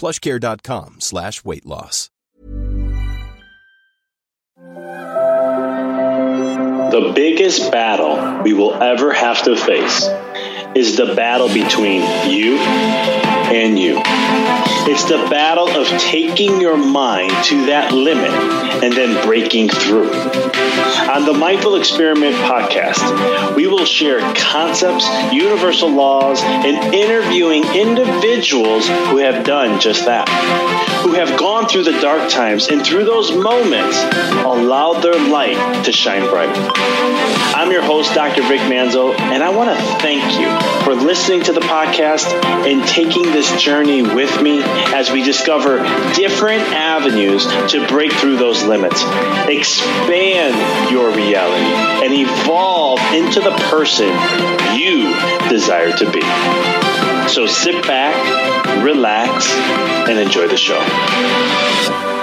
plushcare.com slash weight loss. The biggest battle we will ever have to face is the battle between you and you. It's the battle of taking your mind to that limit and then breaking through. On the Mindful Experiment podcast, we will share concepts, universal laws, and interviewing individuals who have done just that, who have gone through the dark times and through those moments allowed their light to shine bright. I'm your host, Dr. Vic Manzo, and I want to thank you for listening to the podcast and taking this journey with me as we discover different avenues to break through those limits, expand your reality, and evolve into the person you desire to be. So sit back, relax, and enjoy the show.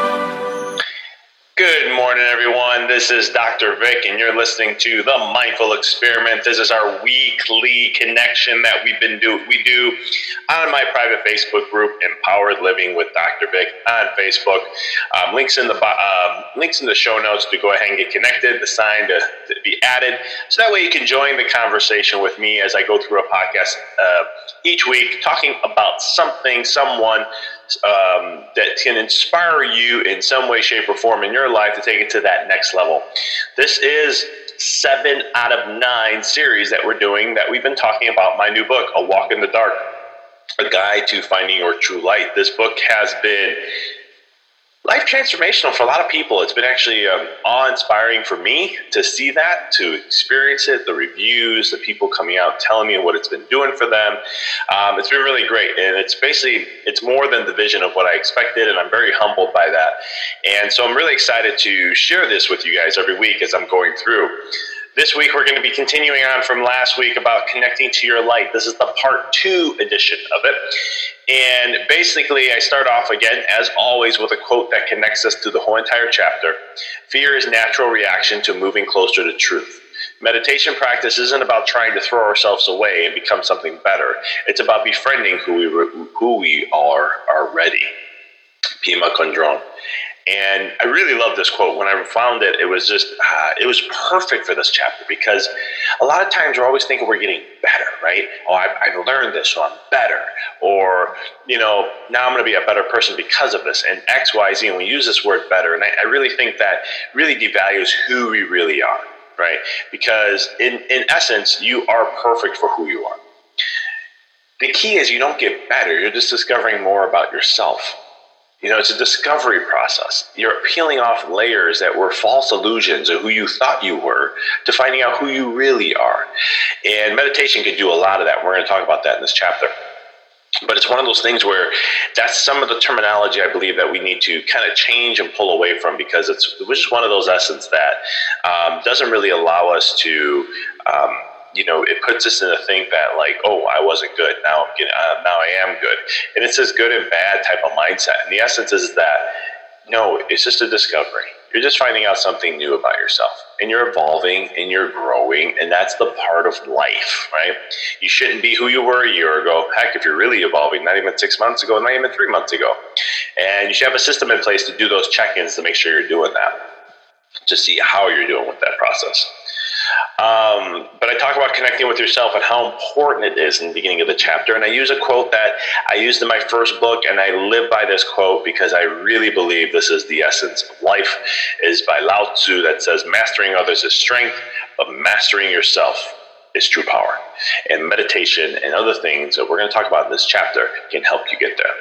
Morning, everyone. This is Dr. Vic, and you're listening to the Mindful Experiment. This is our weekly connection that we've been do we do on my private Facebook group, Empowered Living with Dr. Vic on Facebook. Um, links in the um, links in the show notes to go ahead and get connected. The sign to, to, be added, so that way you can join the conversation with me as I go through a podcast uh, each week, talking about something, someone um, that can inspire you in some way, shape, or form in your life to take it to that next level. This is seven out of nine series that we're doing that we've been talking about my new book, A Walk in the Dark, a guide to finding your true light. This book has been life transformational for a lot of people. It's been actually um, awe inspiring for me to see that, to experience it, the reviews, the people coming out telling me what it's been doing for them. Um, it's been really great. And it's basically, it's more than the vision of what I expected. And I'm very humbled by that. And so I'm really excited to share this with you guys every week as I'm going through. This week, we're going to be continuing on from last week about connecting to your light. This is the part two edition of it. And basically, I start off again, as always, with a quote that connects us to the whole entire chapter Fear is natural reaction to moving closer to truth. Meditation practice isn't about trying to throw ourselves away and become something better. It's about befriending who we, who we are already. Pema Chödrön. And I really love this quote. When I found it, it was just, uh, it was perfect for this chapter because a lot of times we're always thinking we're getting better, right? Oh, I've, I've learned this, so I'm better. Or, you know, now I'm going to be a better person because of this. And X, Y, Z, and we use this word better. And I, I really think that really devalues who we really are, right? Because in, in essence, you are perfect for who you are. The key is you don't get better, you're just discovering more about yourself You know, it's a discovery process. You're peeling off layers that were false illusions of who you thought you were to finding out who you really are. And meditation can do a lot of that. We're going to talk about that in this chapter. But it's one of those things where that's some of the terminology I believe that we need to kind of change and pull away from because it's it was just one of those essence that um, doesn't really allow us to. Um, you know, it puts us in a think that like, oh, I wasn't good. Now I'm getting, uh, now I am good, and it's this good and bad type of mindset. And the essence is that no, it's just a discovery. You're just finding out something new about yourself, and you're evolving and you're growing, and that's the part of life, right? You shouldn't be who you were a year ago. Heck, if you're really evolving, not even six months ago, not even three months ago, and you should have a system in place to do those check-ins to make sure you're doing that, to see how you're doing with that process. Um, but I talk about connecting with yourself and how important it is in the beginning of the chapter. And I use a quote that I used in my first book, and I live by this quote because I really believe this is the essence of life. Is by Lao Tzu that says, "Mastering others is strength, but mastering yourself is true power. And meditation and other things that we're going to talk about in this chapter can help you get there.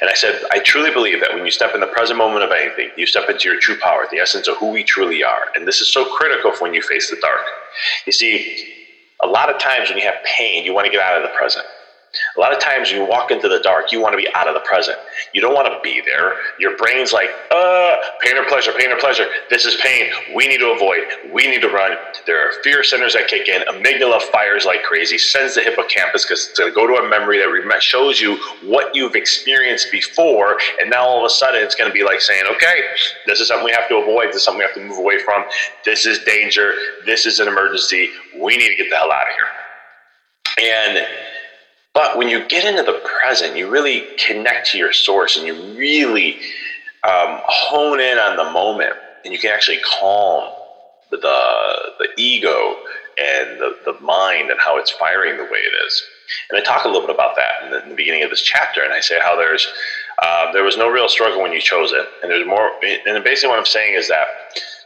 And I said, I truly believe that when you step in the present moment of anything, you step into your true power, the essence of who we truly are. And this is so critical for when you face the dark. You see, a lot of times when you have pain, you want to get out of the present. A lot of times you walk into the dark, you want to be out of the present. You don't want to be there. Your brain's like, uh, pain or pleasure, pain or pleasure. This is pain. We need to avoid. We need to run. There are fear centers that kick in. Amygdala fires like crazy, sends the hippocampus because it's going to go to a memory that shows you what you've experienced before. And now all of a sudden it's going to be like saying, okay, this is something we have to avoid. This is something we have to move away from. This is danger. This is an emergency. We need to get the hell out of here. And but when you get into the present, you really connect to your source and you really um, hone in on the moment and you can actually calm the, the ego and the, the mind and how it's firing the way it is. And I talk a little bit about that in the, in the beginning of this chapter. And I say how there's uh, there was no real struggle when you chose it. And there's more. And basically, what I'm saying is that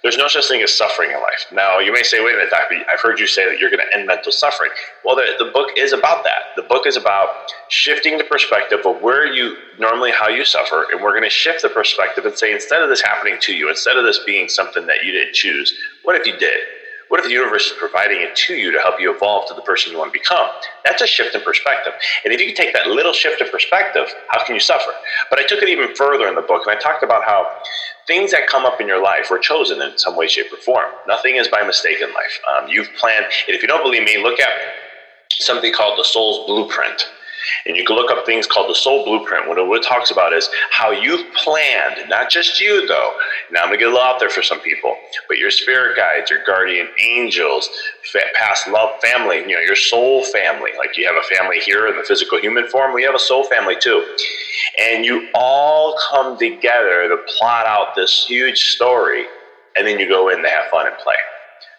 there's no such thing as suffering in life. Now, you may say, wait a minute, Doc, I've heard you say that you're going to end mental suffering. Well, the, the book is about that. The book is about shifting the perspective of where you normally how you suffer, and we're going to shift the perspective and say, instead of this happening to you, instead of this being something that you didn't choose, what if you did? What if the universe is providing it to you to help you evolve to the person you want to become? That's a shift in perspective. And if you can take that little shift in perspective, how can you suffer? But I took it even further in the book, and I talked about how things that come up in your life were chosen in some way, shape, or form. Nothing is by mistake in life. Um, you've planned, and if you don't believe me, look at something called the soul's blueprint. And you can look up things called the soul blueprint. What it talks about is how you've planned, not just you though. Now I'm gonna get a little out there for some people, but your spirit guides, your guardian angels, past love family, you know, your soul family. Like you have a family here in the physical human form, we have a soul family too. And you all come together to plot out this huge story, and then you go in to have fun and play.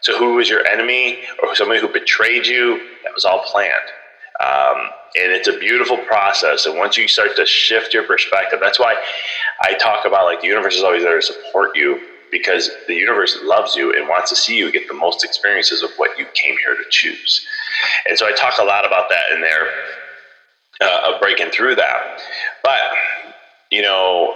So, who was your enemy or somebody who betrayed you? That was all planned. Um, and it's a beautiful process. And once you start to shift your perspective, that's why I talk about like the universe is always there to support you because the universe loves you and wants to see you get the most experiences of what you came here to choose. And so I talk a lot about that in there uh, of breaking through that. But, you know,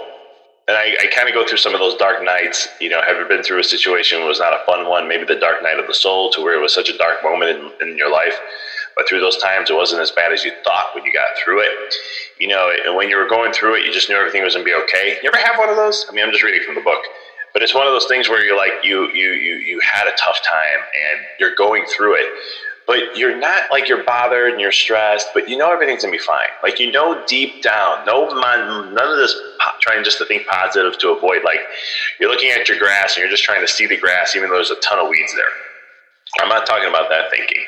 and I, I kind of go through some of those dark nights. You know, have you been through a situation that was not a fun one? Maybe the dark night of the soul, to where it was such a dark moment in, in your life but through those times, it wasn't as bad as you thought when you got through it. You know, and when you were going through it, you just knew everything was going to be okay. You ever have one of those? I mean, I'm just reading from the book, but it's one of those things where you're like, you you you you had a tough time and you're going through it, but you're not like you're bothered and you're stressed, but you know everything's gonna be fine. Like you know deep down, no none of this trying just to think positive to avoid like you're looking at your grass and you're just trying to see the grass even though there's a ton of weeds there. I'm not talking about that thinking.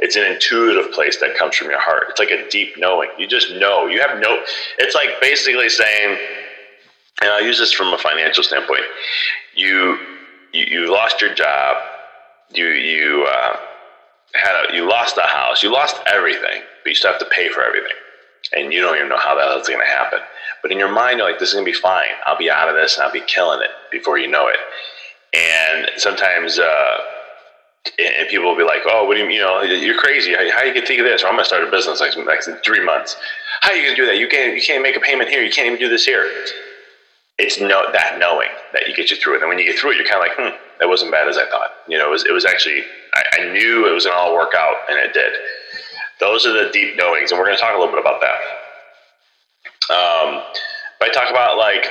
It's an intuitive place that comes from your heart. It's like a deep knowing. You just know. You have no. It's like basically saying, and I'll use this from a financial standpoint. You you, you lost your job. You you uh, had a, you lost a house. You lost everything, but you still have to pay for everything, and you don't even know how that is going to happen. But in your mind, you're like, this is going to be fine. I'll be out of this, and I'll be killing it before you know it. And sometimes. Uh, and people will be like, "Oh, what do you, you know, you're crazy. How, how you can think of this? Or I'm going to start a business like next in three months. How you going to do that? You can't, you can't make a payment here. You can't even do this here." it's no that knowing that you get you through it. And when you get through it, you're kind of like, hmm, that wasn't bad as I thought. You know, it was, it was actually, I, I knew it was going to all work out, and it did. Those are the deep knowings, and we're going to talk a little bit about that. Um, but I talk about like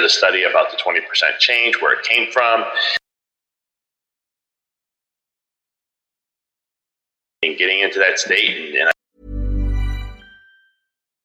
the study about the 20% change, where it came from. And getting into that state and, and